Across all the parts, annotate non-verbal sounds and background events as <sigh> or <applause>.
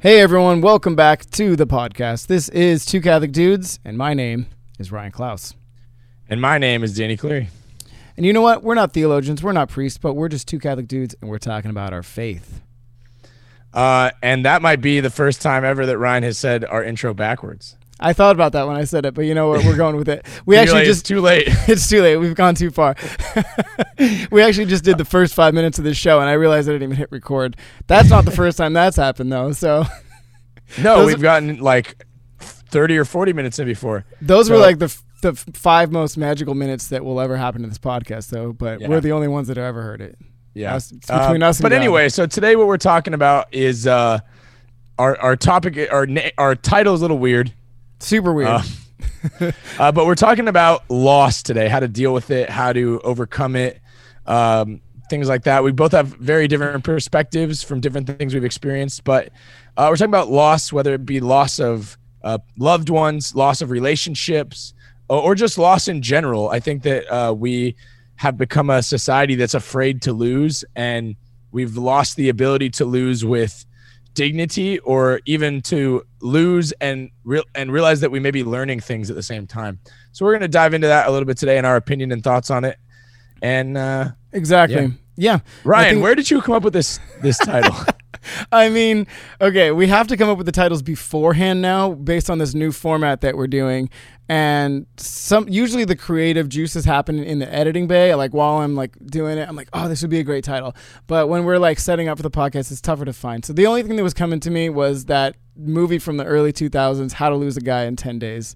Hey everyone, welcome back to the podcast. This is Two Catholic Dudes, and my name is Ryan Klaus. And my name is Danny Cleary. And you know what? We're not theologians, we're not priests, but we're just two Catholic dudes, and we're talking about our faith. Uh, and that might be the first time ever that Ryan has said our intro backwards. I thought about that when I said it, but you know what? We're going with it. We <laughs> actually just it's too late. <laughs> it's too late. We've gone too far. <laughs> we actually just did the first five minutes of this show, and I realized I didn't even hit record. That's not the first time that's happened, though. So No, Those- we've gotten like thirty or forty minutes in before. those were like the the five most magical minutes that will ever happen in this podcast, though. But Yeah. we're the only ones that have ever heard it. Yeah, Us- between us and But God. anyway, so today what we're talking about is uh, our our topic. Our na- our title is a little weird. Super weird. Uh, <laughs> uh, but we're talking about loss today, how to deal with it, how to overcome it, um, things like that. We both have very different perspectives from different things we've experienced, but uh, we're talking about loss, whether it be loss of uh, loved ones, loss of relationships, or, just loss in general. I think that uh, we have become a society that's afraid to lose, and we've lost the ability to lose with dignity or even to lose and real and realize that we may be learning things at the same time. So we're going to dive into that a little bit today and our opinion and thoughts on it. And uh, exactly. Yeah. Ryan, think- where did you come up with this this title? <laughs> I mean, okay, we have to come up with the titles beforehand now based on this new format that we're doing. And some usually the creative juices happen in the editing bay. Like while I'm like doing it, I'm like, oh, this would be a great title. But when we're like setting up for the podcast, it's tougher to find. So the only thing that was coming to me was that movie from the early 2000s, How to Lose a Guy in 10 Days.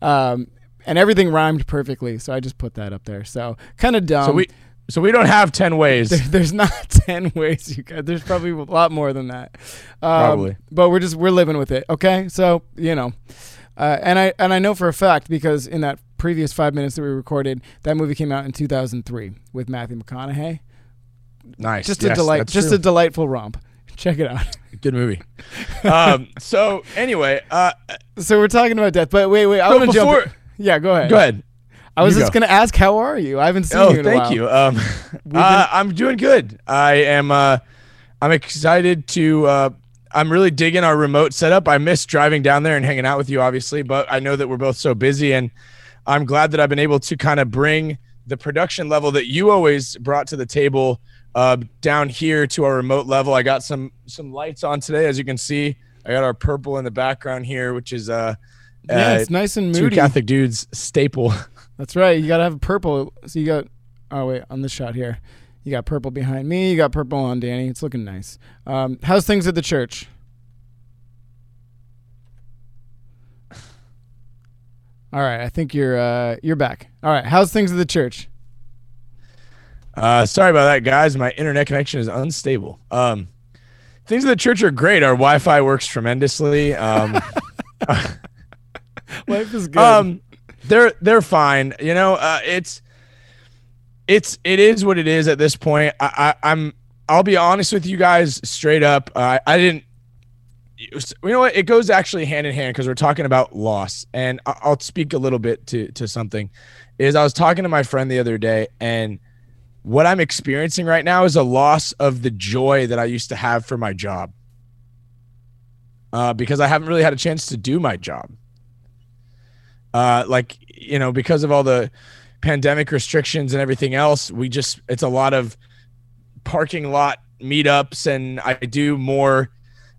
Um, and everything rhymed perfectly. So I just put that up there. So kind of dumb. so we so we don't have 10 ways. There, there's not <laughs> ten ways you can. There's probably a lot more than that. Um, Probably. but we're just we're living with it. Okay, so you know, uh, and I and I know for a fact because in that previous five minutes that we recorded, that movie came out in 2003 with Matthew McConaughey. Nice. Just Yes, a delight, just true. a delightful romp. Check it out. <laughs> good movie. <laughs> um, so anyway, uh, So we're talking about death, but wait, wait. I want to jump. before- yeah, go ahead. go ahead. I was You just go. gonna ask, how are you? I haven't seen Oh, you in a thank while. you. Um, <laughs> uh, I'm doing good. I am. Uh, I'm excited to. Uh, I'm really digging our remote setup. I miss driving down there and hanging out with you, obviously, but I know that we're both so busy, and I'm glad that I've been able to kind of bring the production level that you always brought to the table uh, down here to our remote level. I got some some lights on today, as you can see. I got our purple in the background here, which is uh, Yeah, it's nice and moody. two. Catholic dudes staple. <laughs> That's right. You gotta have purple. So you got. Oh wait, on this shot here, you got purple behind me. You got purple on Danny. It's looking nice. Um, how's things at the church? <laughs> All right, I think you're uh, you're back. All right, how's things at the church? Uh, sorry about that, guys. My internet connection is unstable. Um, things at the church are great. Our Wi-Fi works tremendously. Um, <laughs> <laughs> Life is good. um, they're they're fine. You know, uh, it's it's it is what it is at this point. I, I I'm I'll be honest with you guys straight up. Uh, I didn't. You know what? It goes actually hand in hand because we're talking about loss, and I'll speak a little bit to to something. Is I was talking to my friend the other day, and what I'm experiencing right now is a loss of the joy that I used to have for my job. Uh, because I haven't really had a chance to do my job. Uh, like you know, because of all the pandemic restrictions and everything else, we just it's a lot of parking lot meetups, and I do more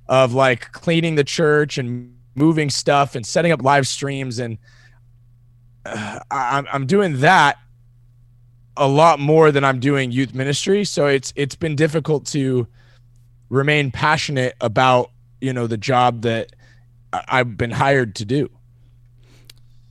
of like cleaning the church and moving stuff and setting up live streams, and uh, I'm I'm doing that a lot more than I'm doing youth ministry. So it's it's been difficult to remain passionate about you know the job that I've been hired to do.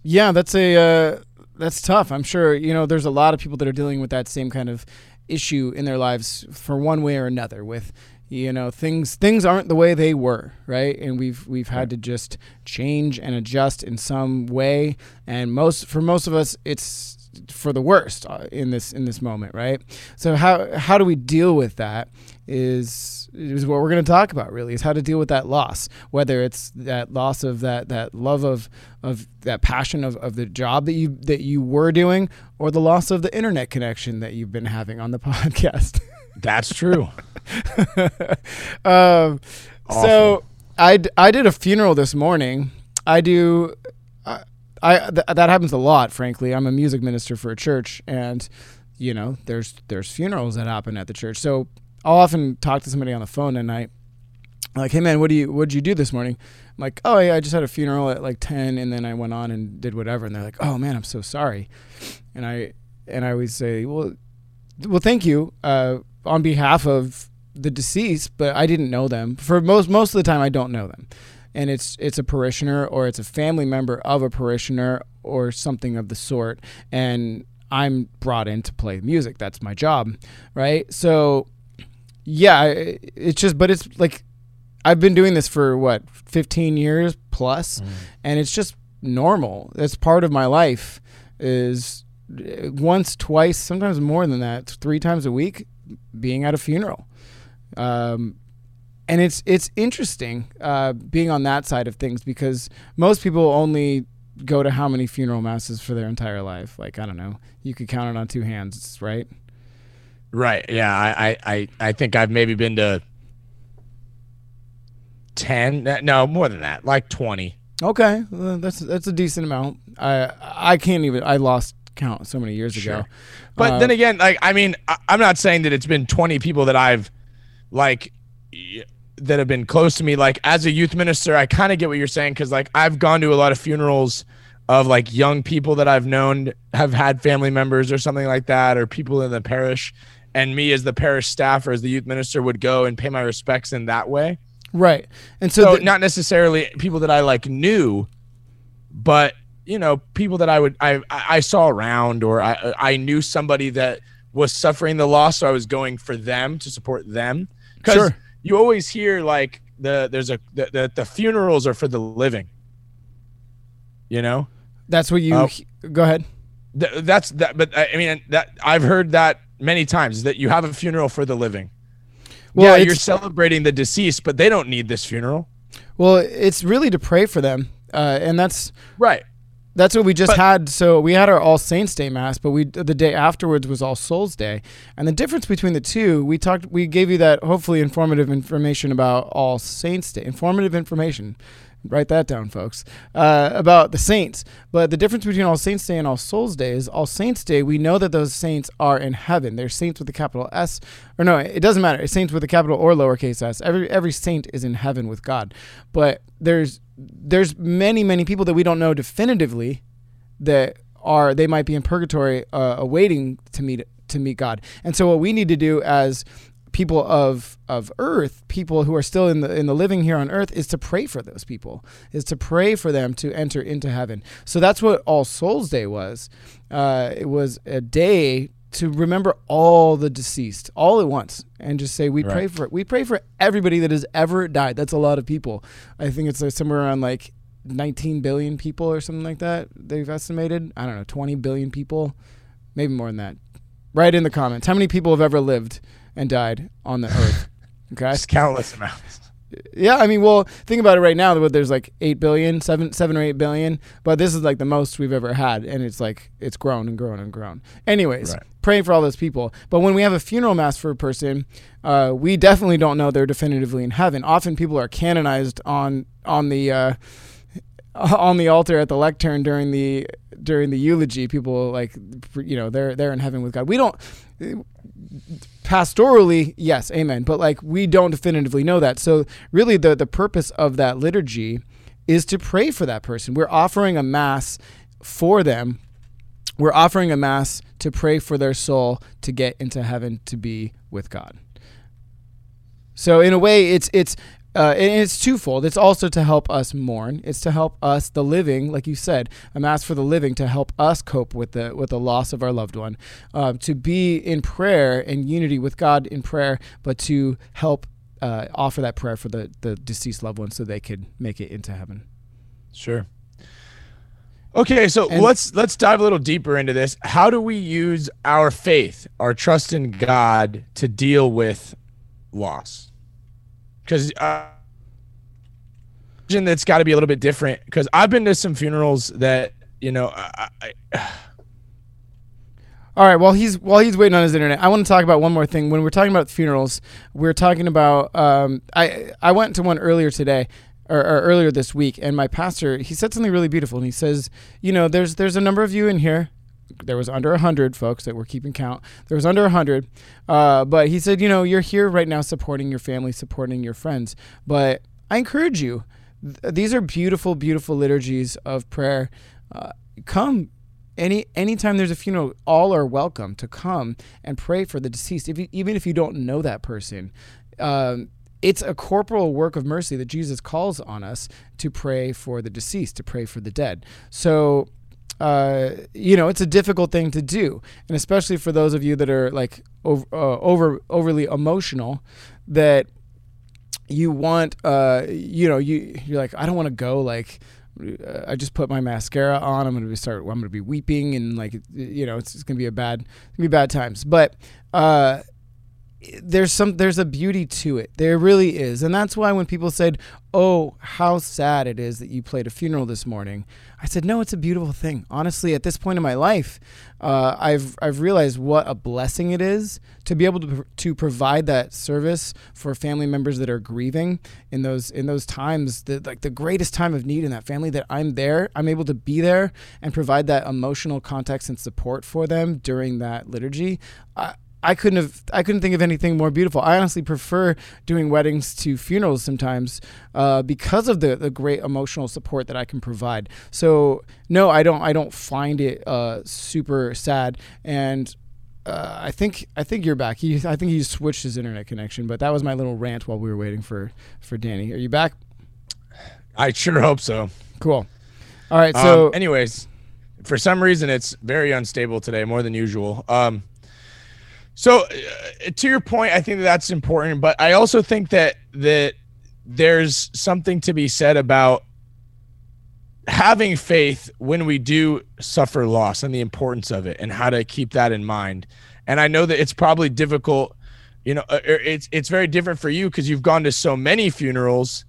Yeah, that's a uh, that's tough. I'm sure you know there's a lot of people that are dealing with that same kind of issue in their lives for one way or another. With you know things things aren't the way they were, right? And we've we've had to just change and adjust in some way. And most for most of us, it's for the worst uh, in this in this moment, right? So how how do we deal with that? Is is what we're going to talk about really is how to deal with that loss, whether it's that loss of that that love of of that passion of, of the job that you that you were doing, or the loss of the internet connection that you've been having on the <laughs> podcast. That's true. <laughs> um, so I did a funeral this morning. I do. I, I th- that happens a lot. Frankly, I'm a music minister for a church, and you know, there's there's funerals that happen at the church. So I'll often talk to somebody on the phone at night, like, "Hey man, what do you what did you do this morning?" I'm like, "Oh yeah, I just had a funeral at like 10, and then I went on and did whatever." And they're like, "Oh man, I'm so sorry," and I and I always say, "Well, well, thank you uh, on behalf of the deceased, but I didn't know them. For most most of the time, I don't know them, and it's it's a parishioner or it's a family member of a parishioner or something of the sort, and I'm brought in to play music. That's my job, right? So, yeah, it's just, but it's like I've been doing this for what 15 years plus, mm. and it's just normal. That's part of my life. Is once, twice, sometimes more than that, three times a week, being at a funeral. Um, and it's it's interesting uh, being on that side of things because most people only go to how many funeral masses for their entire life. Like I don't know, you could count it on two hands, right? Right. Yeah. I I I think I've maybe been to ten. No, more than that. Like twenty. Okay, well, that's that's a decent amount. I I can't even. I lost count so many years sure. ago. But uh, then again, like I mean, I, I'm not saying that it's been 20 people that I've like that have been close to me. Like as a youth minister, I kind of get what you're saying because like I've gone to a lot of funerals of like young people that I've known have had family members or something like that, or people in the parish. And me as the parish staff or as the youth minister would go and pay my respects in that way. Right. And so, so the- not necessarily people that I like knew, but you know people that I would I I saw around or I I knew somebody that was suffering the loss, so I was going for them to support them. Because sure. you always hear like the there's a the, the, the funerals are for the living. You know, that's what you uh, go ahead. Th- that's that, but I mean that I've heard that many times that you have a funeral for the living. Well, yeah, you're celebrating the deceased, but they don't need this funeral. Well, it's really to pray for them, uh, and that's right. That's what we just but, had. So we had our All Saints Day mass, but we the day afterwards was All Souls Day. And the difference between the two, we talked, we gave you that hopefully informative information about All Saints Day. Informative information. Write that down, folks. Uh, about the saints. But the difference between All Saints Day and All Souls Day is All Saints Day, we know that those saints are in heaven. They're saints with a capital S, or no, it doesn't matter. It's saints with a capital or lowercase s. Every every saint is in heaven with God. But there's there's many many people that we don't know definitively that are they might be in purgatory uh, awaiting to meet to meet God. And so what we need to do as people of of earth, people who are still in the in the living here on earth, is to pray for those people, is to pray for them to enter into heaven. So that's what All Souls Day was. Uh, it was a day to remember all the deceased all at once and just say we right. pray for we pray for everybody that has ever died. That's a lot of people. I think it's somewhere around like 19 billion people or something like that. They've estimated. I don't know, 20 billion people, maybe more than that. Write in the comments how many people have ever lived and died on the earth. <laughs> Okay, Just countless amounts. Yeah, I mean, well, think about it right now. There's like eight billion, seven, seven or eight billion, but this is like the most we've ever had, and it's like it's grown and grown and grown. Anyways, right. praying for all those people. But when we have a funeral mass for a person, uh, we definitely don't know they're definitively in heaven. Often people are canonized on on the. Uh, <laughs> on the altar at the lectern during the during the eulogy people like you know they're they're in heaven with god we don't pastorally yes amen. But like we don't definitively know that. So really the the purpose of that liturgy is to pray for that person. We're offering a mass for them. We're offering a mass to pray for their soul to get into heaven to be with god. So in a way it's it's uh, and it's twofold. It's also to help us mourn. It's to help us, the living, like you said, a mass for the living, to help us cope with the with the loss of our loved one, uh, to be in prayer and unity with God in prayer, but to help uh, offer that prayer for the the deceased loved one so they could make it into heaven. Sure. Okay, so And- let's let's dive a little deeper into this. How do we use our faith, our trust in God, to deal with loss? Because uh, that's got to be a little bit different. Because I've been to some funerals that you know, I, I, All right. While he's while he's waiting on his internet, I want to talk about one more thing. When we're talking about funerals, we're talking about. Um, I I went to one earlier today, or, or earlier this week, and my pastor he said something really beautiful, and he says, you know, there's there's a number of you in here. There was under hundred folks that were keeping count. There was under hundred, uh, but he said, you know, you're here right now supporting your family, supporting your friends. But I encourage you. Th- these are beautiful, beautiful liturgies of prayer. Uh, come any anytime there's a funeral, all are welcome to come and pray for the deceased, if you, even if you don't know that person. Um, it's a corporal work of mercy that Jesus calls on us to pray for the deceased, to pray for the dead. So, uh, you know, it's a difficult thing to do, and especially for those of you that are like over, uh, over overly emotional, that you want, uh, you know, you you're like, I don't want to go like I just put my mascara on. I'm gonna be start. I'm gonna be weeping and like you know it's, it's gonna be a bad, it's gonna be bad times. But uh, there's some there's a beauty to it. There really is, and that's why when people said, "Oh, how sad it is that you played a funeral this morning," I said, "No, it's a beautiful thing." Honestly, at this point in my life, uh, I've I've realized what a blessing it is to be able to to provide that service for family members that are grieving in those in those times, the, like the greatest time of need in that family. That I'm there, I'm able to be there and provide that emotional context and support for them during that liturgy. I, I couldn't have I couldn't think of anything more beautiful. I honestly prefer doing weddings to funerals sometimes uh, because of the, the great emotional support that I can provide. So no, I don't I don't find it uh, super sad and. Uh, I think I think you're back. He, I think he switched his internet connection, but that was my little rant while we were waiting for for Danny. Are you back? I sure hope so. Cool. All right. So um, anyways, for some reason it's very unstable today, more than usual. Um, so uh, to your point, I think that that's important, but I also think that that there's something to be said about having faith when we do suffer loss and the importance of it and how to keep that in mind. And I know that it's probably difficult, you know, uh, it's it's very different for you because you've gone to so many funerals.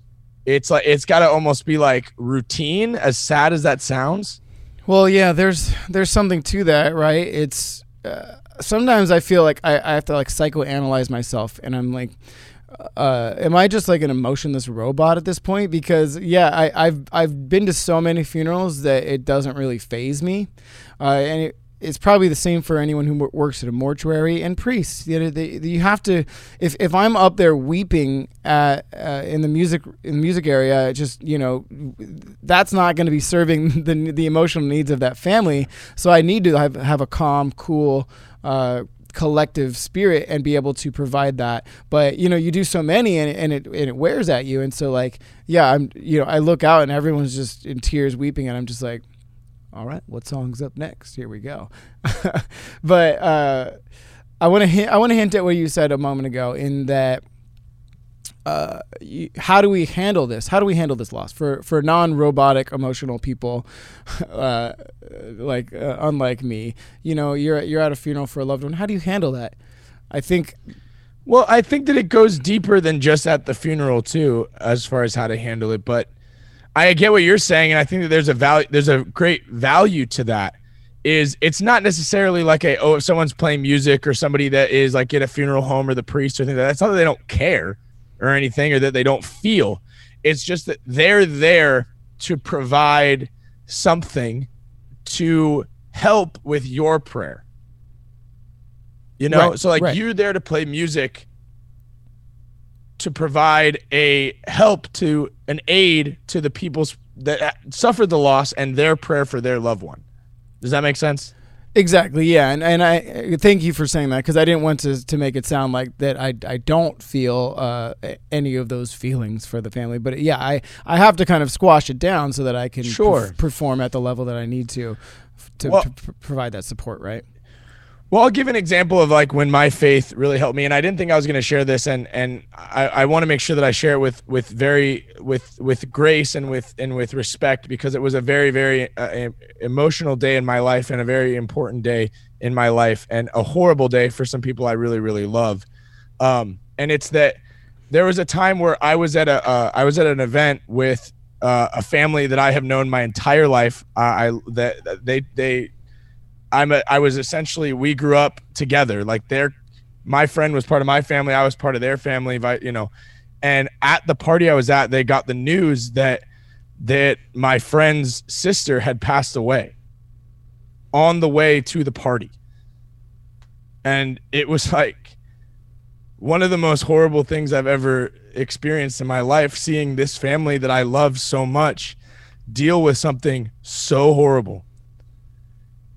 It's like it's got to almost be like routine as sad as that sounds. Well, yeah, there's there's something to that, right? It's uh, sometimes I feel like I, I have to like psychoanalyze myself, and I'm like, uh, am I just like an emotionless robot at this point? Because yeah, I, I've I've been to so many funerals that it doesn't really faze me, uh, and it, it's probably the same for anyone who works at a mortuary and priests. You know, they, they- you have to. If if I'm up there weeping at uh, in the music in the music area, it just you know, that's not going to be serving <laughs> the the emotional needs of that family. So I need to have have a calm, cool. Uh, collective spirit and be able to provide that but you know you do so many and, and it and it wears at you and so like yeah i'm you know i look out and everyone's just in tears weeping and i'm just like all right, what song's up next? Here we go. <laughs> but uh, I want to hint, I want to hint at what you said a moment ago in that uh, how do we handle this? How do we handle this loss for for non-robotic emotional people, <laughs> uh, like uh, unlike me? You know, you're you're at a funeral for a loved one. How do you handle that? I think Well, I think that it goes deeper than just at the funeral too, as far as how to handle it. But I get what you're saying, and I think that there's a value, there's a great value to that. Is it's not necessarily like a oh if someone's playing music or somebody that is like at a funeral home or the priest or things like that. It's not that they don't care or anything or that they don't feel. It's just that they're there to provide something to help with your prayer. You know, Right, so like right. you're there to play music to provide a help to an aid to the people's that uh, suffered the loss and their prayer for their loved one. Does that make sense? Exactly, yeah, and and I thank you for saying that because I didn't want to to make it sound like that I, I don't feel uh, any of those feelings for the family, but yeah, I I have to kind of squash it down so that I can Sure. perf- perform at the level that I need to to Well- p- provide that support, right? Well, I'll give an example of like when my faith really helped me, and I didn't think I was going to share this, and and I, I want to make sure that I share it with with very with with grace and with and with respect because it was a very very uh, emotional day in my life and a very important day in my life and a horrible day for some people I really really love, um, and it's that there was a time where I was at a uh, I was at an event with uh, a family that I have known my entire life. I that they they I'm a, I was essentially we grew up together. Like they're my friend was part of my family. I was part of their family. You know, and at the party I was at, they got the news that that my friend's sister had passed away on the way to the party, and it was like one of the most horrible things I've ever experienced in my life. Seeing this family that I love so much deal with something so horrible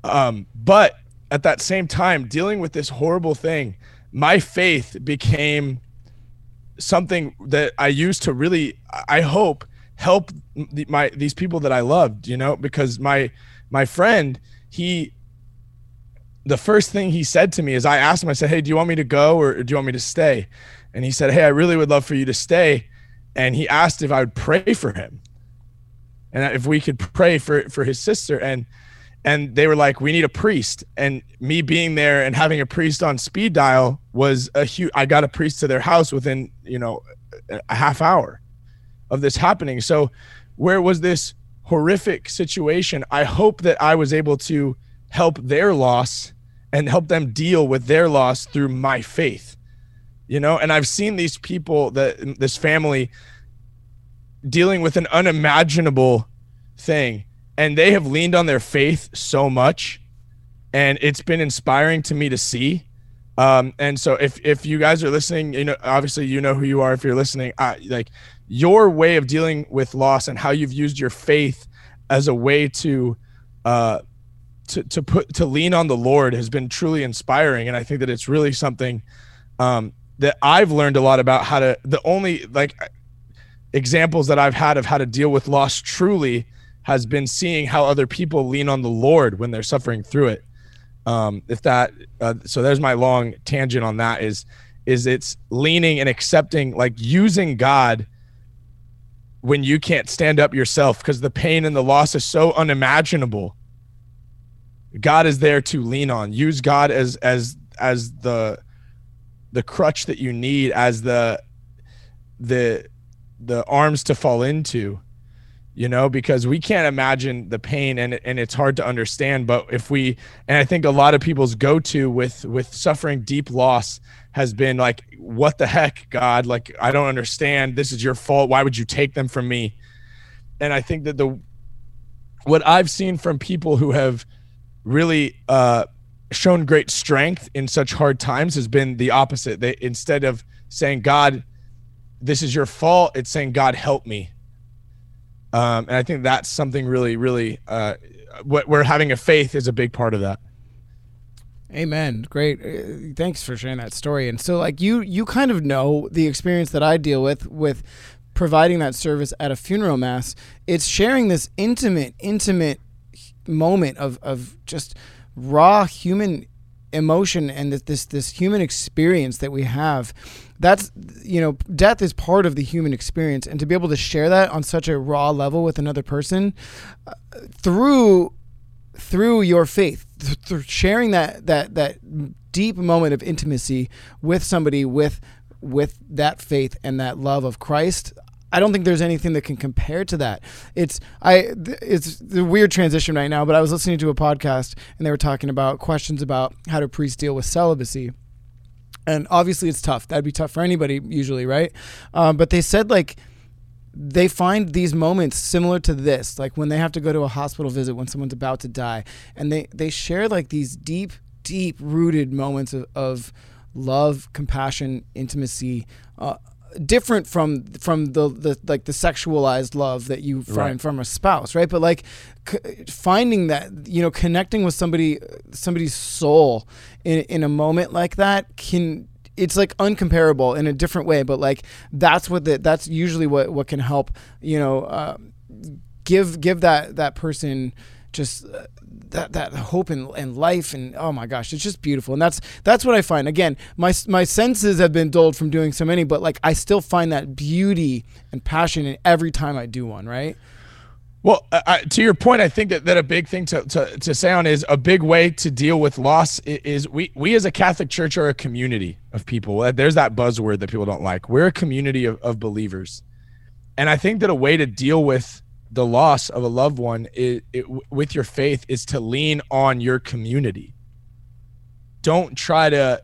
um, but at that same time, dealing with this horrible thing, my faith became something that I used to really, I hope, help the, my these people that I loved. You know, because my my friend, he, the first thing he said to me is, I asked him, I said, "Hey, do you want me to go or do you want me to stay?" And he said, "Hey, I really would love for you to stay." And he asked if I would pray for him, and if we could pray for for his sister and and they were like, "We need a priest." And me being there and having a priest on speed dial was a huge. I got a priest to their house within you know a half hour of this happening. So where was this horrific situation? I hope that I was able to help their loss and help them deal with their loss through my faith. You know, and I've seen these people that this family dealing with an unimaginable thing and they have leaned on their faith so much and it's been inspiring to me to see. Um, and so if if you guys are listening you know obviously you know who you are if you're listening. Uh, like your way of dealing with loss and how you've used your faith as a way to uh, to to put to lean on the Lord has been truly inspiring and I think that it's really something um, that I've learned a lot about how to the only like examples that I've had of how to deal with loss truly has been seeing how other people lean on the Lord when they're suffering through it. Um, if that, uh, so there's my long tangent on that is, is it's leaning and accepting, like using God when you can't stand up yourself because the pain and the loss is so unimaginable. God is there to lean on. Use God as as as the the crutch that you need, as the the the arms to fall into you know because we can't imagine the pain and and it's hard to understand. But if we and i think a lot of people's go-to with with suffering deep loss has been like what the heck god? Like i don't understand. This is your fault. Why would you take them from me? And i think that the what i've seen from people who have really uh shown great strength in such hard times has been the opposite. They instead of saying god this is your fault it's saying god help me um, and I think that's something really, really, uh, what we're having a faith is a big part of that. Amen. Great. Uh, thanks for sharing that story. And so, like you, you kind of know the experience that I deal with with providing that service at a funeral mass. It's sharing this intimate, intimate moment of of just raw human emotion and this, this this human experience that we have that's you know death is part of the human experience. And to be able to share that on such a raw level with another person uh, through through your faith th- through sharing that that that deep moment of intimacy with somebody with with that faith and that love of Christ I don't think there's anything that can compare to that. It's I it's the weird transition right now, but I was listening to a podcast and they were talking about questions about how do priests deal with celibacy. And obviously, it's tough. That'd be tough for anybody, usually, right? Um, but they said like they find these moments similar to this, like when they have to go to a hospital visit when someone's about to die, and they they share like these deep, deep rooted moments of, of love, compassion, intimacy. Uh, different from from the, the like the sexualized love that you find right. from a spouse right but like c- finding that you know connecting with somebody somebody's soul in in a moment like that can it's like uncomparable in a different way but like that's what the, that's usually what what can help you know uh, give give that that person just uh, that that hope and, and life and oh my gosh, it's just beautiful. And that's that's what I find. Again, my my senses have been dulled from doing so many, but like I still find that beauty and passion in every time I do one. Right. Well, to your point, I think that, that a big thing to, to, to say on is a big way to deal with loss is, is we, we as a Catholic Church are a community of people. Uh, there's that buzzword that people don't like. We're a community of, of believers. And I think that a way to deal with the loss of a loved one is, it, with your faith is to lean on your community. Don't try to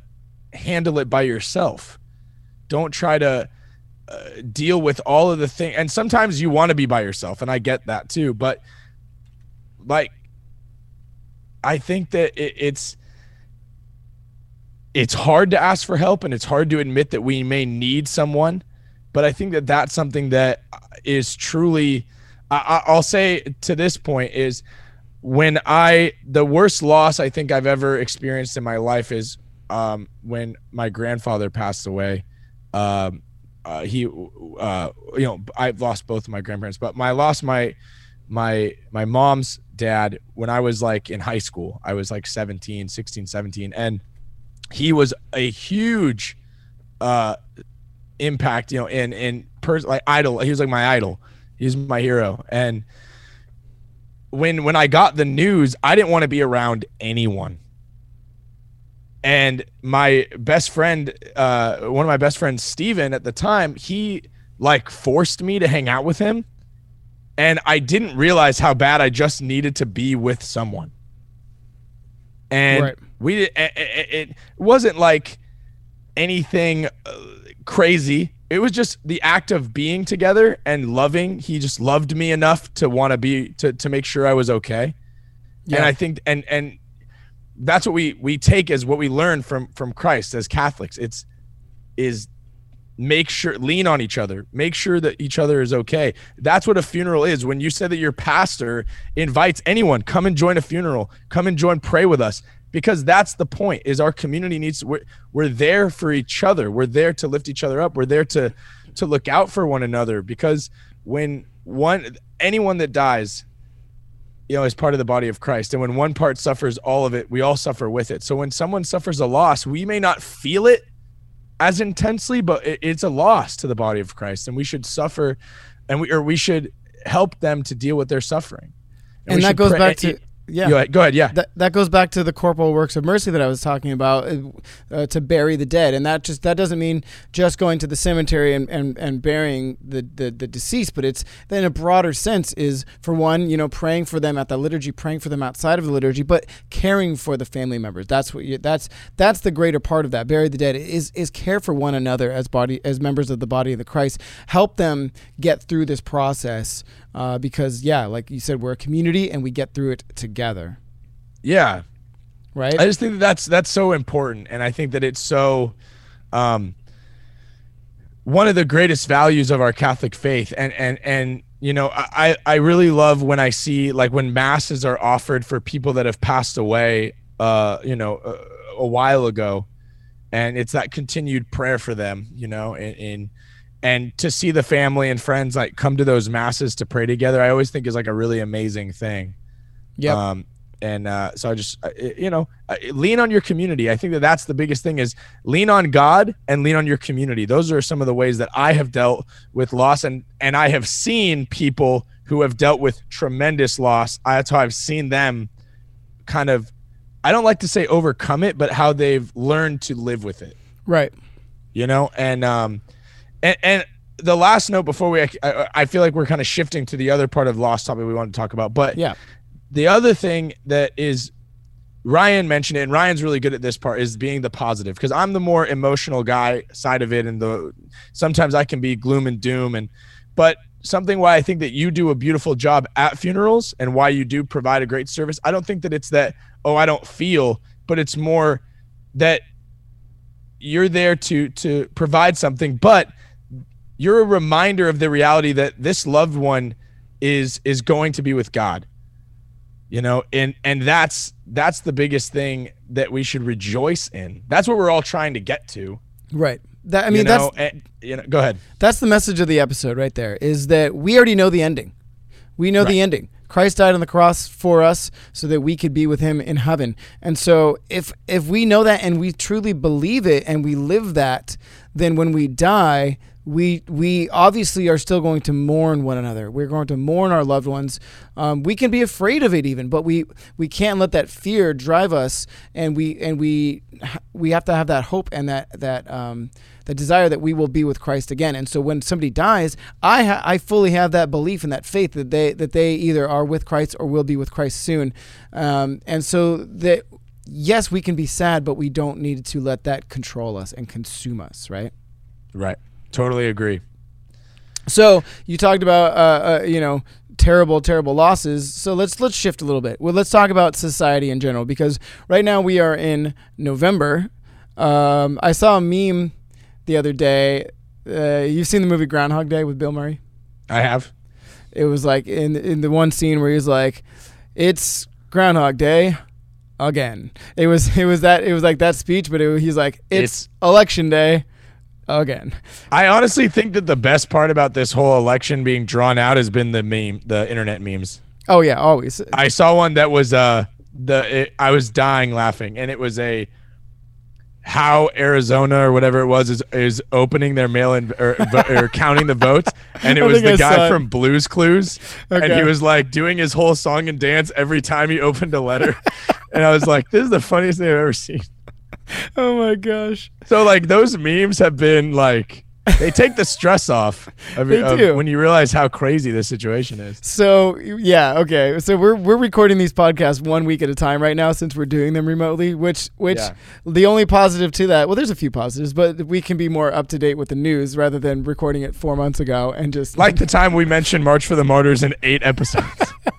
handle it by yourself. Don't try to uh, deal with all of the things. And sometimes you want to be by yourself, and I get that too. But like, I think that it, it's it's hard to ask for help, and it's hard to admit that we may need someone. But I think that that's something that is truly. I, I'll say to this point is when I the worst loss I think I've ever experienced in my life is um, when my grandfather passed away. Um, uh, he uh, you know I've lost both of my grandparents, but my lost my my my mom's dad when I was like in high school. I was like 17, 16, 17 and he was a huge uh impact, you know, in in person like idol. He was like my idol. He was my hero. And when when I got the news, I didn't want to be around anyone. And my best friend uh, one of my best friends steven at the time he like forced me to hang out with him. And i didn't realize how bad i just needed to be with someone. And right. we it, it, wasn't like anything uh, crazy it was just the act of being together and loving he just loved me enough to want to be to to make sure i was okay yeah. and i think and and that's what we we take as what we learn from from Christ as Catholics. It's is make sure lean on each other make sure that each other is okay that's what a funeral is when you said that your pastor invites anyone come and join a funeral come and join pray with us because that's the point is our community needs we're, we're there for each other we're there to lift each other up we're there to to look out for one another because when one anyone that dies you know, is part of the body of Christ. And when one part suffers all of it, we all suffer with it. So when someone suffers a loss, we may not feel it as intensely, but it's a loss to the body of Christ, and we should suffer, and we or we should help them to deal with their suffering. And, and that goes pray, back to yeah. Go ahead. Go ahead. Yeah. That, that goes back to the corporal works of mercy that I was talking about uh, uh, to bury the dead. And that just that doesn't mean just going to the cemetery and, and, and burying the, the, the deceased, but it's in a broader sense is for one, you know, praying for them at the liturgy, praying for them outside of the liturgy, but caring for the family members. That's what you, that's that's the greater part of that. Bury the dead is is care for one another as body as members of the body of the Christ. Help them get through this process uh, because yeah, like you said, we're a community and we get through it together. Yeah, right. I just think that that's that's so important, and I think that it's so. Um, one of the greatest values of our Catholic faith, and and and you know, I I really love when I see like when masses are offered for people that have passed away, uh, you know, a, a while ago, and it's that continued prayer for them, you know, in, in and to see the family and friends like come to those masses to pray together i always think is like a really amazing thing yeah um, and uh, so i just you know lean on your community. I think that that's the biggest thing is lean on god and lean on your community. Those are some of the ways that i have dealt with loss and and i have seen people who have dealt with tremendous loss. That's how i've seen them kind of i don't like to say overcome it but how they've learned to live with it. Right. You know and um and, and the last note before we, I, I feel like we're kind of shifting to the other part of lost topic we want to talk about. But yeah, the other thing that is Ryan mentioned it, and Ryan's really good at this part is being the positive because I'm the more emotional guy side of it, and the sometimes I can be gloom and doom, and but something why I think that you do a beautiful job at funerals and why you do provide a great service. I don't think that it's that oh I don't feel, but it's more that you're there to to provide something, but you're a reminder of the reality that this loved one is is going to be with God. You know, and and that's that's the biggest thing that we should rejoice in. That's what we're all trying to get to. Right. That I mean you know, that's and, you know, go ahead. That's the message of the episode right there is that we already know the ending. We know yeah. the ending. Christ died on the cross for us so that we could be with him in heaven. And so if if we know that and we truly believe it and we live that, then when we die, we we obviously are still going to mourn one another. We're going to mourn our loved ones. Um, we can be afraid of it even, but we we can't let that fear drive us. And we and we we have to have that hope and that that um, the desire that we will be with Christ again. And so when somebody dies, I ha- I fully have that belief and that faith that they that they either are with Christ or will be with Christ soon. Um, and so that yes, we can be sad, but we don't need to let that control us and consume us. Right. Right. Totally agree. So you talked about uh, uh, you know terrible terrible losses. So let's let's shift a little bit. Well, let's talk about society in general because right now we are in November. Um, I saw a meme the other day. Uh, you've seen the movie Groundhog Day with Bill Murray. I have. It was like in in the one scene where he's like, "It's Groundhog Day." Again, it was <laughs> it was that it was like that speech, but it, he's like, "It's, It's- election day." Again, I honestly think that the best part about this whole election being drawn out has been the meme, the internet memes. oh yeah, always. I saw one that was uh the it, I was dying laughing, and it was a how Arizona or whatever it was is is opening their mail in or, or <laughs> counting the votes, and it was the I guy from Blues Clues, and he was like doing his whole song and dance every time he opened a letter, <laughs> and I was like, this is the funniest thing I've ever seen. <laughs> Oh my gosh. So like those memes have been like they take the stress off of, They of do. when you realize how crazy this situation is. So yeah, okay. So we're we're recording these podcasts one week at a time right now since we're doing them remotely. Which which Yeah. the only positive to that, well, there's a few positives, but we can be more up to date with the news rather than recording it four months ago and just Like the time we mentioned March for the Martyrs in eight episodes. <laughs>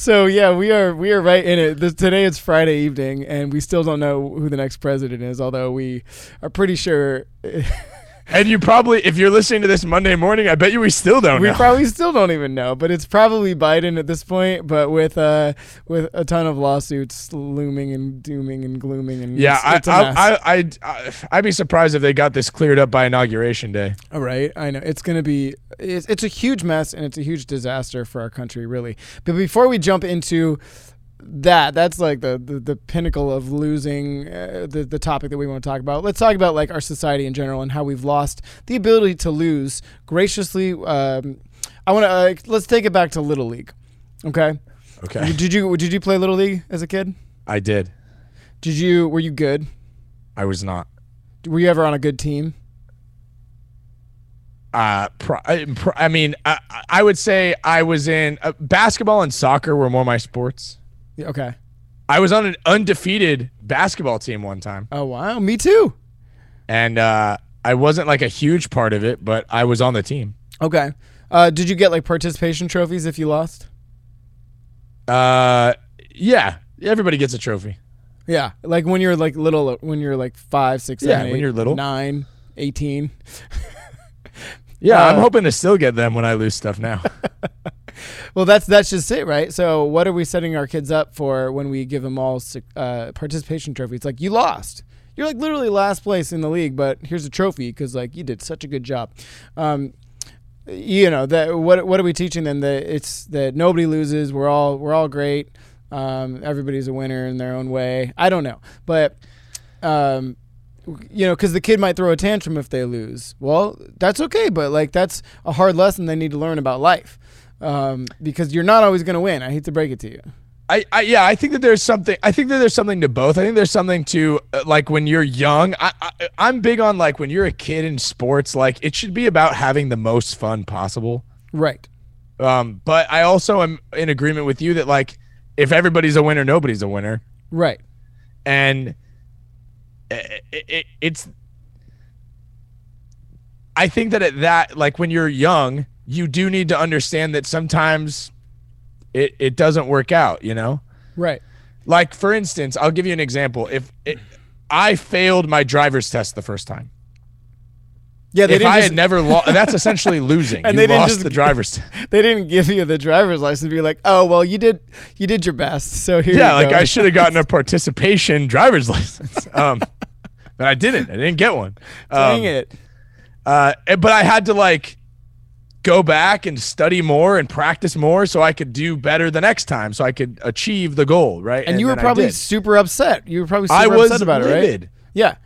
So yeah, we are we are right in it. This, today it's Friday evening, and we still don't know who the next president is. Although we are pretty sure. <laughs> and you probably, if you're listening to this Monday morning, I bet you we still don't We know. probably still don't even know, but it's probably Biden at this point. But with uh, with a ton of lawsuits looming and dooming and glooming, and yeah, it's, I, it's. I, I, I, I, I'd be surprised if they got this cleared up by inauguration day. All right, I know it's gonna be it's, it's a huge mess and it's a huge disaster for our country, really. But before we jump into that, that's like the the, the pinnacle of losing uh, the the topic that we want to talk about. Let's talk about like our society in general and how we've lost the ability to lose graciously. Um, I want to uh, let's take it back to little league. Okay, Okay, did you did you play little league as a kid? I did. Did you were you good? I was not. Were you ever on a good team? Uh, pro, I, I mean, I, I would say I was in uh, basketball and soccer were more my sports. Yeah, Okay. I was on an undefeated basketball team one time, Oh wow, me too. and uh, I wasn't like a huge part of it, but I was on the team. Okay. Uh, did you get like participation trophies if you lost? Uh, yeah, everybody gets a trophy. Yeah, like when you're like little, when you're like five, six, Yeah, seven, when eight, you're little. nine, 18. Yeah, I'm Uh, hoping to still get them when I lose stuff now. <laughs> Well, that's that's just it, right? So, what are we setting our kids up for when we give them all uh, participation trophies? It's like you lost. You're like literally last place in the league, but here's a trophy because like you did such a good job. Um, you know that what what are we teaching them that it's that nobody loses. We're all we're all great. Um, everybody's a winner in their own way. I don't know, but um, you know, because the kid might throw a tantrum if they lose. Well, that's okay, but like that's a hard lesson they need to learn about life. Um, because you're not always going to win. I hate to break it to you. I, I yeah, I think that there's something. I think that there's something to both. I think there's something to uh, like when you're young. I, I I'm big on like when you're a kid in sports. Like it should be about having the most fun possible. Right. Um, but I also am in agreement with you that like if everybody's a winner, nobody's a winner, Right. and it, it, it's. I think that at that like when you're young, you do need to understand that sometimes it it doesn't work out. You know. Right. Like for instance, I'll give you an example. If it, I failed my driver's test the first time, Yeah, they if didn't I just, had never lost, that's essentially <laughs> losing. And you they didn't lost just- the driver's test. <laughs> they didn't give you the driver's license. Be like, oh well, you did you did your best. So here. Yeah, you like go. I should have gotten a <laughs> participation driver's license. Um, but I didn't. I didn't get one. Dang Um, it. Uh, but I had to like, go back and study more and practice more so I could do better the next time so I could achieve the goal, right? And, you were probably super upset. You were probably super I was upset about it, right? Yeah.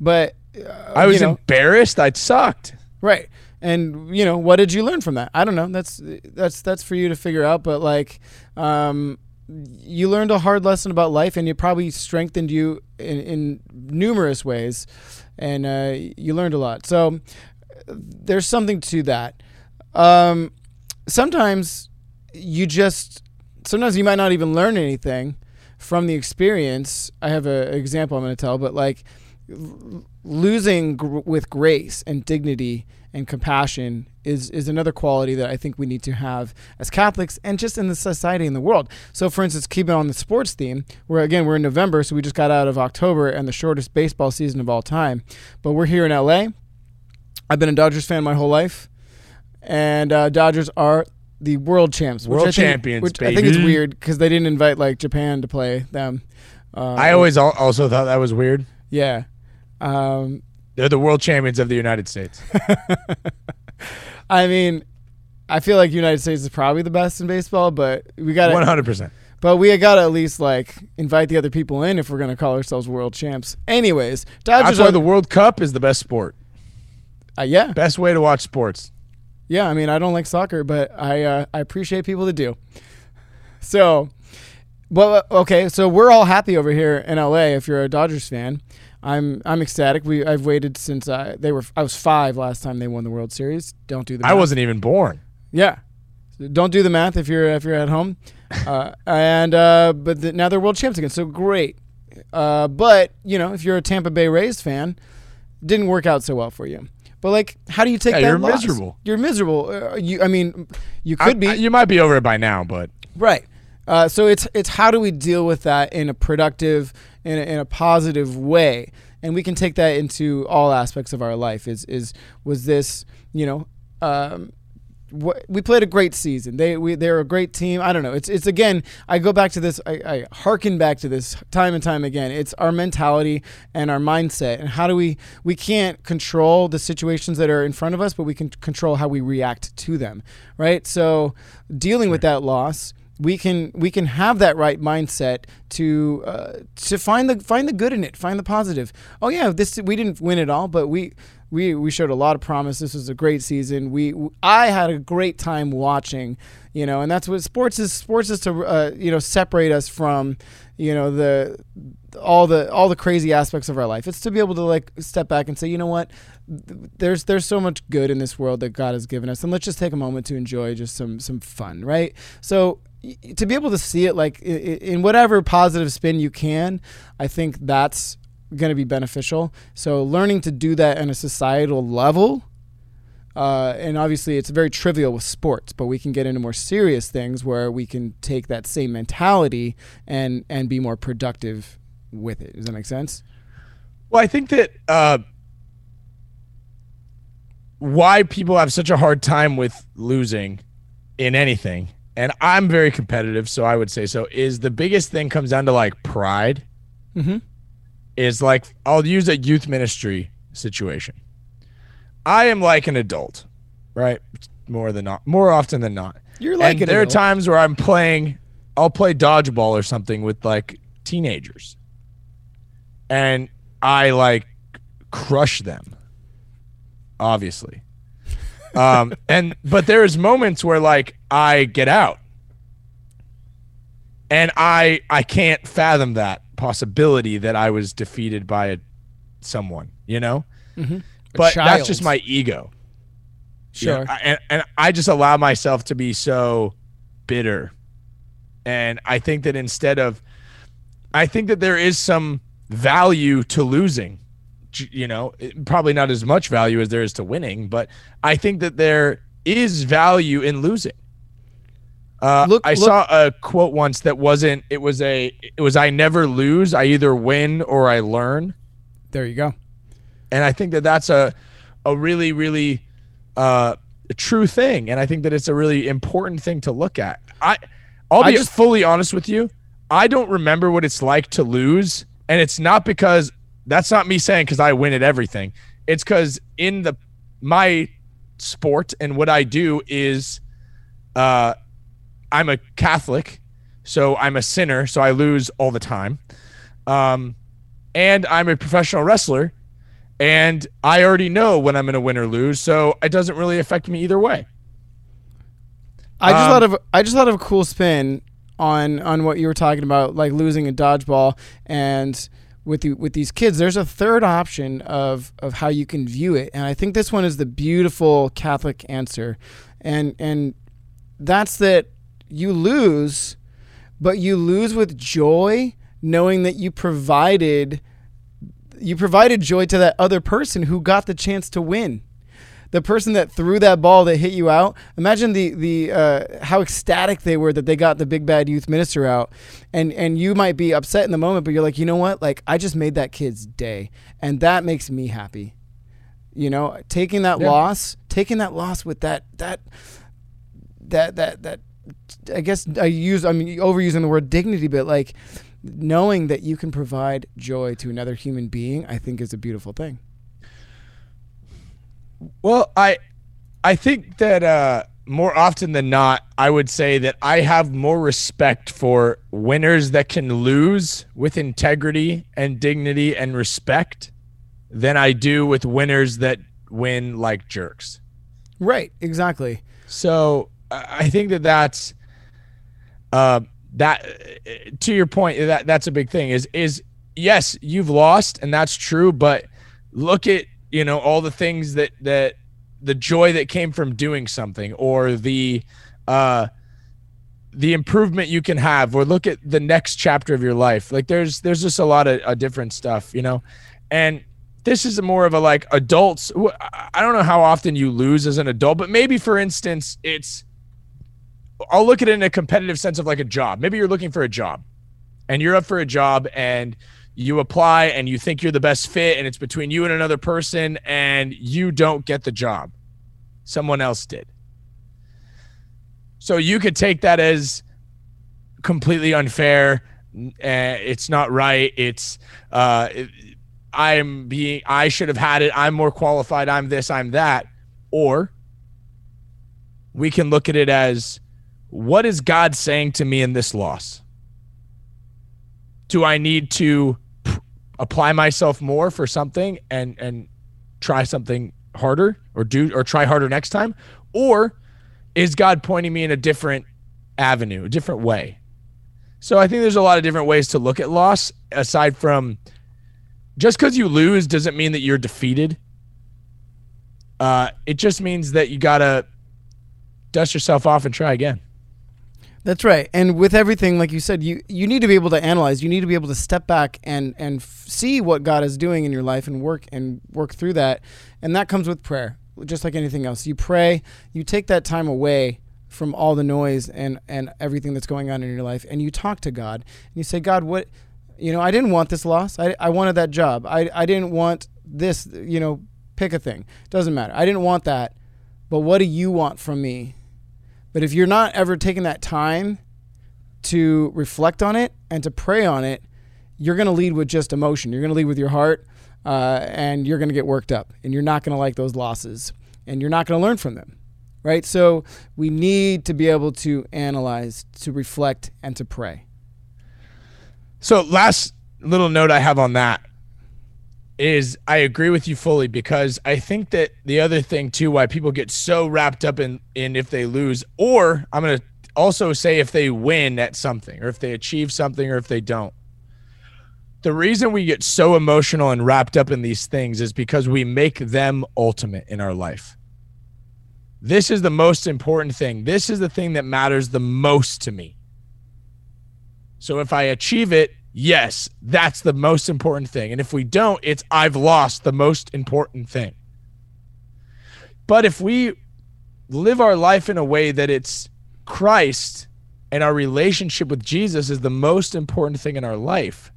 But uh, I was you know, embarrassed. I sucked. Right. And you know, what did you learn from that? I don't know. That's that's that's for you to figure out, but like um you learned a hard lesson about life and it probably strengthened you in, in numerous ways and uh, you learned a lot. So there's something to that. Um, sometimes you just sometimes you might not even learn anything from the experience. I have an example I'm going to tell, but like losing gr- with grace and dignity and compassion is is another quality that I think we need to have as Catholics and just in the society in the world. So, for instance, keeping on the sports theme, where again we're in November, so we just got out of October and the shortest baseball season of all time, but we're here in LA. I've been a Dodgers fan my whole life, and uh, Dodgers are the world champs. which World I think- champions, Which I think it's weird because they didn't invite like Japan to play them. Uh, I always al- also thought that was weird. yeah. Um, They're the world champions of the United States. <laughs> I mean, I feel like United States is probably the best in baseball, but we got hundred percent. but we got to at least like invite the other people in if we're gonna call ourselves world champs. Anyways, Dodgers. That's why are the World Cup is the best sport. uh, yeah, Best way to watch sports. Yeah. I mean, I don't like soccer, but I uh, I appreciate people that do. So, well, okay, so we're all happy over here in LA. If you're a Dodgers fan, I'm I'm ecstatic. We I've waited since I they were I was five last time they won the World Series. Don't do the I wasn't even born. Yeah. Don't do the math if you're if you're at home. <laughs> Uh, and uh, but the, now they're world champs again, so great. Uh, but you know, if you're a Tampa Bay Rays fan, didn't work out so well for you. But like, how do you take Yeah, that? you're loss? miserable. You're miserable. Uh, you, I mean, you I- could be I- you might be over it by now, but right. Uh, so it's it's how do we deal with that in a productive, in a, in a positive way, and we can take that into all aspects of our life. Is is was this you know um, we played a great season. They we they're a great team. I don't know. It's it's again. I go back to this. I, I harken back to this time and time again. It's our mentality and our mindset, and how do we we can't control the situations that are in front of us, but we can control how we react to them. Right. So dealing with that loss. We can we can have that right mindset to uh, to find the find the good in it, find the positive. Oh yeah, this we didn't win it all, but we we we showed a lot of promise. This was a great season. We I had a great time watching, you know, and that's what sports is. Sports is to uh, you know separate us from you know the all the all the crazy aspects of our life. It's to be able to like step back and say, you know what, there's there's so much good in this world that God has given us, and let's just take a moment to enjoy just some some fun, right? So to be able to see it like in whatever positive spin you can, I think that's going to be beneficial. So learning to do that on a societal level. Uh, and obviously, it's very trivial with sports, but we can get into more serious things where we can take that same mentality and and be more productive with it. Does that make sense? Well, I think that uh, why people have such a hard time with losing in anything, and I'm very competitive, so I would say so, is the biggest thing comes down to like pride. Mm-hmm. Is like, I'll use a youth ministry situation. I am like an adult, right? More than not, more often than not. You're like and an there adult. are times where I'm playing, I'll play dodgeball or something with like teenagers, and I like crush them. Obviously, um, and but there's moments where like I get out, and I I can't fathom that possibility that I was defeated by a, someone, you know. Mhm. But child. that's just my ego. Sure. And, and I just allow myself to be so bitter. And I think that instead of, I think that there is some value to losing. You know, probably not as much value as there is to winning, but I think that there is value in losing. Uh, Look- I look- saw a quote once that wasn't. It was a. It was I never lose. I either win or I learn There you go. and I think that that's a a really really uh, true thing, and I think that it's a really important thing to look at. I I'll I be just- fully honest with you. I don't remember what it's like to lose, and it's not because that's not me saying because I win at everything. It's because in the my sport, and what I do is, uh, I'm a Catholic, so I'm a sinner, so I lose all the time. Um, and I'm a professional wrestler, and I already know when I'm going to win or lose, so it doesn't really affect me either way. I just Um, thought of I just thought of a cool spin on on what you were talking about, like losing a dodgeball, and with the, with these kids, there's a third option of of how you can view it, and I think this one is the beautiful Catholic answer, and and that's that you lose, but you lose with joy, knowing that you provided you provided joy to that other person who got the chance to win the person that threw that ball that hit you out imagine the the uh, how ecstatic they were that they got the big bad youth minister out. And and you might be upset in the moment but you're like you know what? Like i just made that kid's day. And that makes me happy. You know taking that Yeah. loss taking that loss with that that that that that i guess i use i'm overusing the word dignity but like knowing that you can provide joy to another human being i think is a beautiful thing Well, I I think that uh, more often than not, I would say that I have more respect for winners that can lose with integrity and dignity and respect than I do with winners that win like jerks. right exactly So I think that that's uh, that to your point that that's a big thing is is yes you've lost and that's true but look at you know all the things that that the joy that came from doing something or the uh the improvement you can have or look at the next chapter of your life like there's there's just a lot of uh, different stuff you know and this is more of a like adults I don't know how often you lose as an adult but maybe for instance it's I'll look at it in a competitive sense of like a job. Maybe you're looking for a job and you're up for a job and you apply and you think you're the best fit and it's between you and another person and you don't get the job. Someone else did. So you could take that as completely unfair. Uh, it's not right. It's uh, it- I'm being. I should have had it. I'm more qualified. I'm this. I'm that. Or we can look at it as what is God saying to me in this loss? Do I need to apply myself more for something and and try something harder or do or try harder next time? Or is God pointing me in a different avenue, a different way? So I think there's a lot of different ways to look at loss aside from just because you lose doesn't mean that you're defeated. Uh, it just means that you gotta dust yourself off and try again. That's right. And with everything, like you said, you you need to be able to analyze. You need to be able to step back and and f- see what God is doing in your life and work and work through that. And that comes with prayer, just like anything else. You pray. You take that time away from all the noise and and everything that's going on in your life, and you talk to God. And you say, God, what? You know, I didn't want this loss. I I wanted that job. I I didn't want this. You know, pick a thing. Doesn't matter. I didn't want that. But what do you want from me? But if you're not ever taking that time to reflect on it and to pray on it, you're going to lead with just emotion. You're going to lead with your heart, uh, and you're going to get worked up, and you're not going to like those losses, and you're not going to learn from them, right? So we need to be able to analyze, to reflect, and to pray. So last little note I have on that is I agree with you fully because I think that the other thing too why people get so wrapped up in in if they lose or I'm going to also say if they win at something or if they achieve something or if they don't. The reason we get so emotional and wrapped up in these things is because we make them ultimate in our life. This is the most important thing. This is the thing that matters the most to me. So if I achieve it, yes, that's the most important thing. And if we don't, it's I've lost the most important thing. But if we live our life in a way that it's Christ and our relationship with Jesus is the most important thing in our life,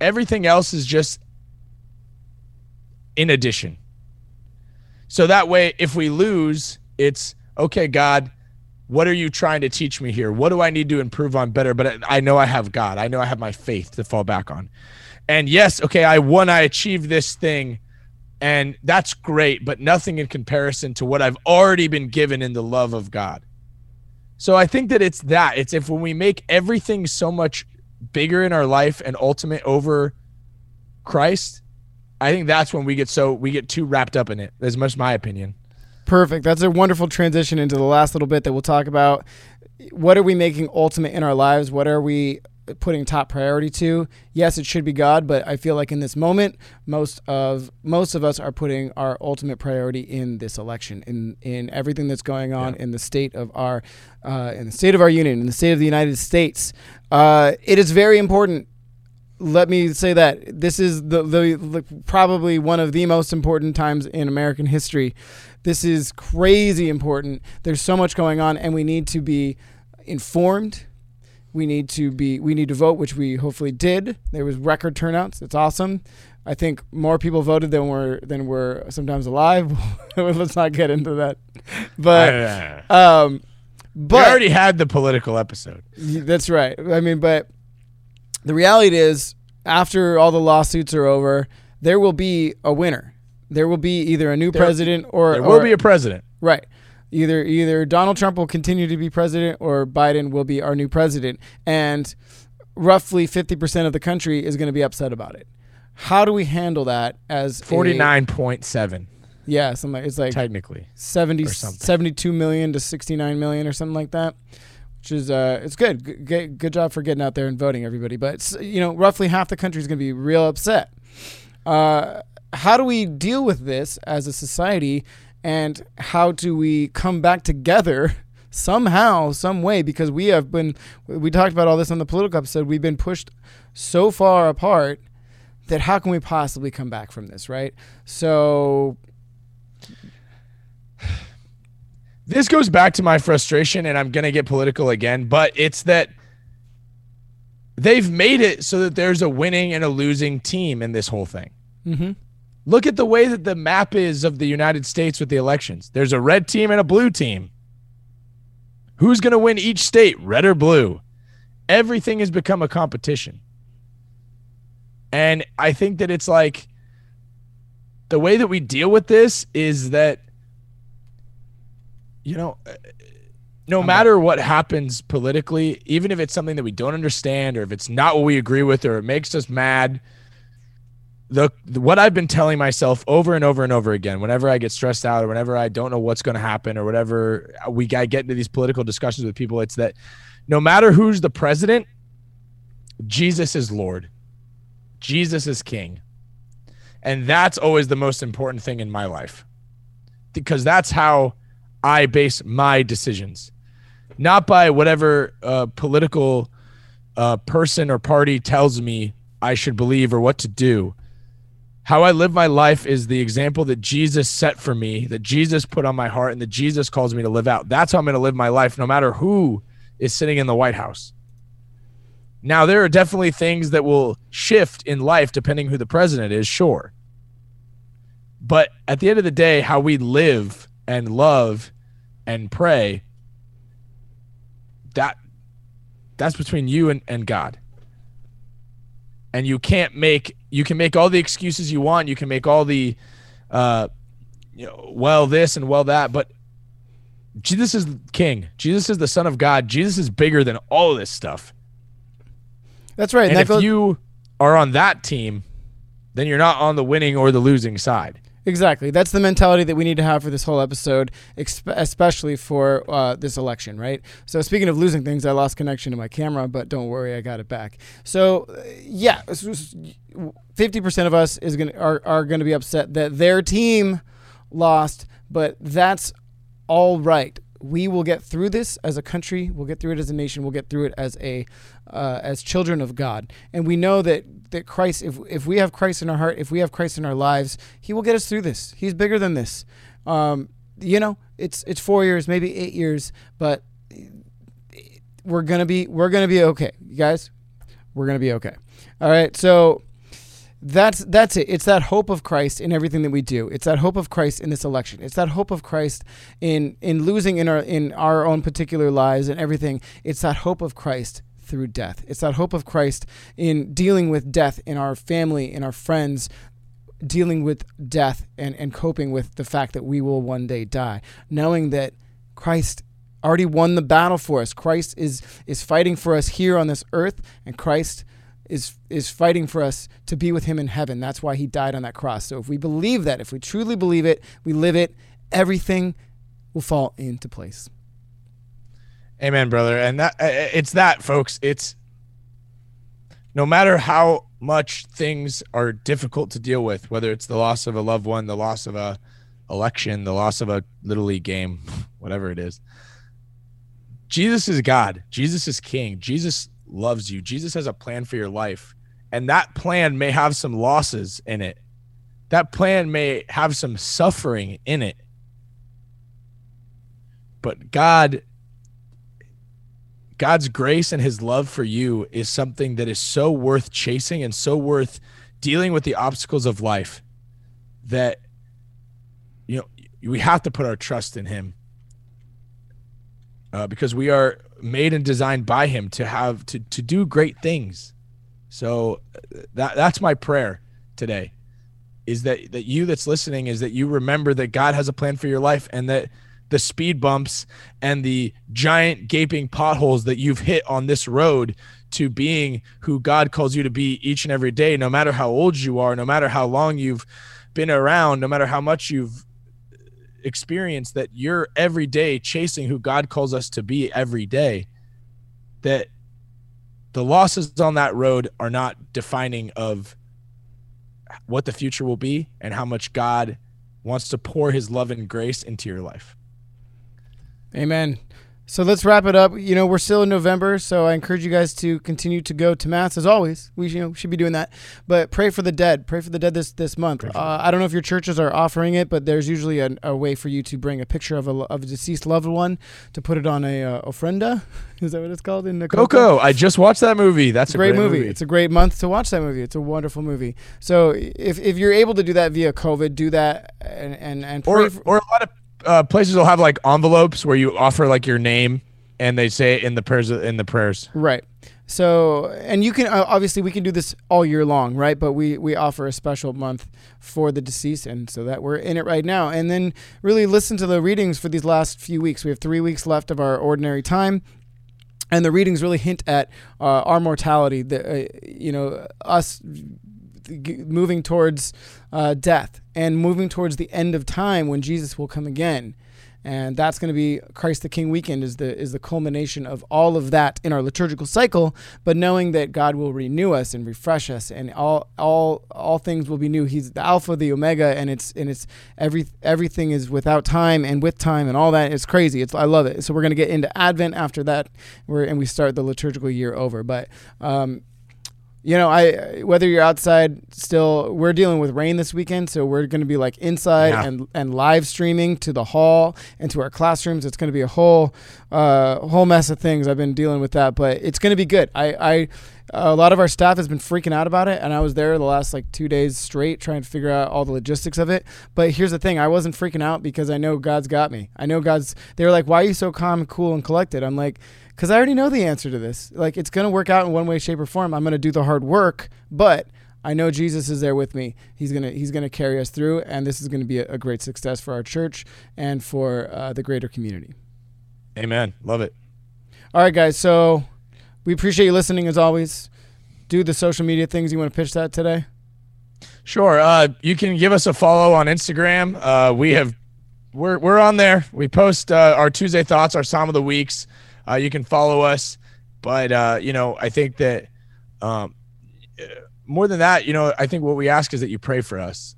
everything else is just in addition. So that way, if we lose, it's okay, God, what are you trying to teach me here? What do I need to improve on better? But I- know I have God. I know I have my faith to fall back on. And yes, okay, I won, I achieved this thing, And that's great, but nothing in comparison to what I've already been given in the love of God. So I think that it's that. It's if when we make everything so much bigger in our life and ultimate over Christ, I think that's when we get so we get too wrapped up in it. That's much my opinion. Perfect. That's a wonderful transition into the last little bit that we'll talk about. What are we making ultimate in our lives? What are we putting top priority to. Yes, it should be God, but I feel like in this moment, most of most of us are putting our ultimate priority in this election, in in everything that's going on yeah. in the state of our uh, in the state of our union, in the state of the United States. Uh, it is very important. Let me say that this is the, the, the probably one of the most important times in American history. This is crazy important. There's so much going on, and we need to be informed we need to be we need to vote, which we hopefully did. There was record turnouts. It's awesome. I think more people voted than were than were sometimes alive. <laughs> Let's not get into that. But um, but we already had the political episode. That's right. I mean, but the reality is, after all the lawsuits are over, there will be a winner. There will be either a new there, president or there will or, be a president. Right either either Donald Trump will continue to be president or Biden will be our new president and roughly 50% of the country is going to be upset about it. How do we handle that as 49.7? Yeah, something it's like technically 70 72 million to 69 million or something like that. Which is uh it's good. Good, good job for getting out there and voting everybody, but you know, roughly half the country is going to be real upset. Uh how do we deal with this as a society and how do we come back together <laughs> somehow, some way? Because we have been, we talked about all this on the political episode. We've been pushed so far apart that how can we possibly come back from this, right? So. This goes back to my frustration, and I'm going to get political again, but it's that they've made it so that there's a winning and a losing team in this whole thing. Mm-hmm. Look at the way that the map is of the United States with the elections. There's a red team and a blue team. Who's going to win each state, red or blue? Everything has become a competition. And I think that it's like the way that we deal with this is that, you know, uh, no matter what happens politically, even if it's something that we don't understand or if it's not what we agree with or it makes us mad, the, the, what I've been telling myself over and over and over again, whenever I get stressed out or whenever I don't know what's going to happen or whatever we I get into these political discussions with people, it's that no matter who's the president, Jesus is Lord, Jesus is King, and that's always the most important thing in my life, because that's how I base my decisions, not by whatever uh, political uh, person or party tells me I should believe or what to do how I live my life is the example that Jesus set for me, that Jesus put on my heart, and that Jesus calls me to live out. That's how I'm going to live my life, no matter who is sitting in the White House. Now, there are definitely things that will shift in life depending who the president is, sure. But at the end of the day, how we live and love and pray, that that's between you and, and God. And you can't make you can make all the excuses you want. You can make all the uh you know well this and well that but jesus is king. Jesus is the son of god. Jesus is bigger than all of this stuff. That's right and, and if goes- you are on that team then you're not on the winning or the losing side Exactly. That's the mentality that we need to have for this whole episode, especially for uh, this election, right? So, speaking of losing things, I lost connection to my camera, but don't worry, I got it back. So, uh, yeah, fifty percent of us is gonna are, are going to be upset that their team lost, but that's all right we will get through this as a country. We'll get through it as a nation. We'll get through it as a uh, as children of God. And we know that that Christ, if if we have Christ in our heart, if we have Christ in our lives, He will get us through this. He's bigger than this. Um, you know, it's it's four years, maybe eight years, but we're gonna be we're gonna be okay, you guys. We're gonna be okay. All right, so that's that's it. It's that hope of Christ in everything that we do. It's that hope of Christ in this election. It's that hope of Christ in in losing in our in our own particular lives and everything. It's that hope of Christ through death. It's that hope of Christ in dealing with death in our family, in our friends, dealing with death and, and coping with the fact that we will one day die, knowing that Christ already won the battle for us. Christ is is fighting for us here on this earth, and Christ is is fighting for us to be with him in heaven. That's why he died on that cross. So if we believe that, if we truly believe it, we live it, everything will fall into place. Amen, brother. And that uh, uh, it's that, folks. It's no matter how much things are difficult to deal with, whether it's the loss of a loved one, the loss of a election, the loss of a little league game, <laughs> whatever it is. Jesus is God. Jesus is king. Jesus loves you. Jesus has a plan for your life. And that plan may have some losses in it. That plan may have some suffering in it. But God God's grace and his love for you is something that is so worth chasing and so worth dealing with the obstacles of life that you know we have to put our trust in him uh, because we are made and designed by him to have to to do great things. So that that's my prayer today is that that you that's listening is that you remember that God has a plan for your life and that the speed bumps and the giant gaping potholes that you've hit on this road to being who God calls you to be each and every day, no matter how old you are, no matter how long you've been around, no matter how much you've experienced, that you're every day chasing who God calls us to be every day. That the losses on that road are not defining of what the future will be and how much God wants to pour his love and grace into your life. Amen. So let's wrap it up. You know, we're still in November, so I encourage you guys to continue to go to mass as always. We you know should be doing that, but pray for the dead. Pray for the dead this this month. Uh, I don't know if your churches are offering it, but there's usually a, a way for you to bring a picture of a, of a deceased loved one to put it on a uh, ofrenda. <laughs> Is that what it's called in the Coco? I just watched that movie. That's a great, great movie. movie. It's a great month to watch that movie. It's a wonderful movie. So if if you're able to do that via COVID, do that and and and or for, or a lot of uh, places will have like envelopes where you offer like your name and they say it in the prayers in the prayers. Right. So, and you can uh, obviously we can do this all year long, right? But we we offer a special month for the deceased, and so that we're in it right now. And then really listen to the readings for these last few weeks. We have three weeks left of our ordinary time, and the readings really hint at uh, our mortality. The uh, you know us moving towards uh, death and moving towards the end of time when Jesus will come again. And that's going to be Christ the King weekend is the is the culmination of all of that in our liturgical cycle. But knowing that God will renew us and refresh us, and all all all things will be new. He's the Alpha, the Omega, and it's and it's every everything is without time and with time and all that. It's crazy. It's I love it. So we're going to get into Advent after that, and we start the liturgical year over. But um, you know, I whether you're outside still, we're dealing with rain this weekend, so we're going to be like inside yeah. and and live streaming to the hall and to our classrooms. It's going to be a whole uh, whole mess of things. I've been dealing with that, but it's going to be good. I I a lot of our staff has been freaking out about it, and I was there the last like two days straight trying to figure out all the logistics of it. But here's the thing: I wasn't freaking out because I know God's got me. I know God's. They were like, "Why are you so calm, cool, and collected?" I'm like because I already know the answer to this. Like it's gonna work out in one way, shape, or form. I'm gonna do the hard work, but I know Jesus is there with me. He's gonna He's gonna carry us through, and this is gonna be a, a great success for our church and for uh, the greater community. Amen. Love it. All right, guys. So we appreciate you listening as always. Do the social media things you want to pitch that today. Sure. Uh, you can give us a follow on Instagram. Uh, we have we're we're on there. We post uh, our Tuesday thoughts, our Psalm of the weeks. Uh, you can follow us, but uh, you know, I think that um, more than that, you know, I think what we ask is that you pray for us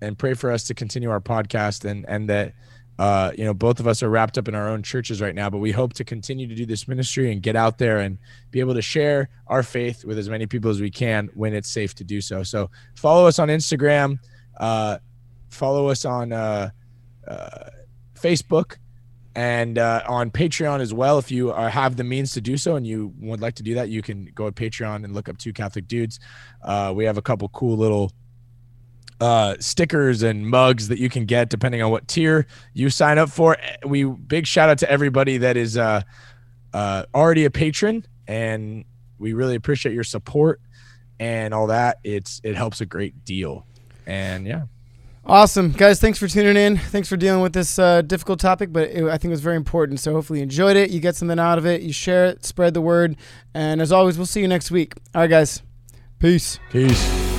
and pray for us to continue our podcast and and that uh, you know both of us are wrapped up in our own churches right now, but we hope to continue to do this ministry and get out there and be able to share our faith with as many people as we can when it's safe to do so. So follow us on Instagram, uh, follow us on uh, uh Facebook and uh, on Patreon as well. If you are, have the means to do so and you would like to do that, you can go to Patreon and look up Two Catholic Dudes. Uh, we have a couple cool little uh, stickers and mugs that you can get depending on what tier you sign up for. We big shout out to everybody that is uh, uh, already a patron, and we really appreciate your support and all that. It's it helps a great deal. And yeah. Awesome, guys! Thanks for tuning in. Thanks for dealing with this uh, difficult topic, but it, I think it was very important. So hopefully you enjoyed it. You get something out of it. You share it, spread the word, and as always, we'll see you next week. All right, guys. Peace. Peace.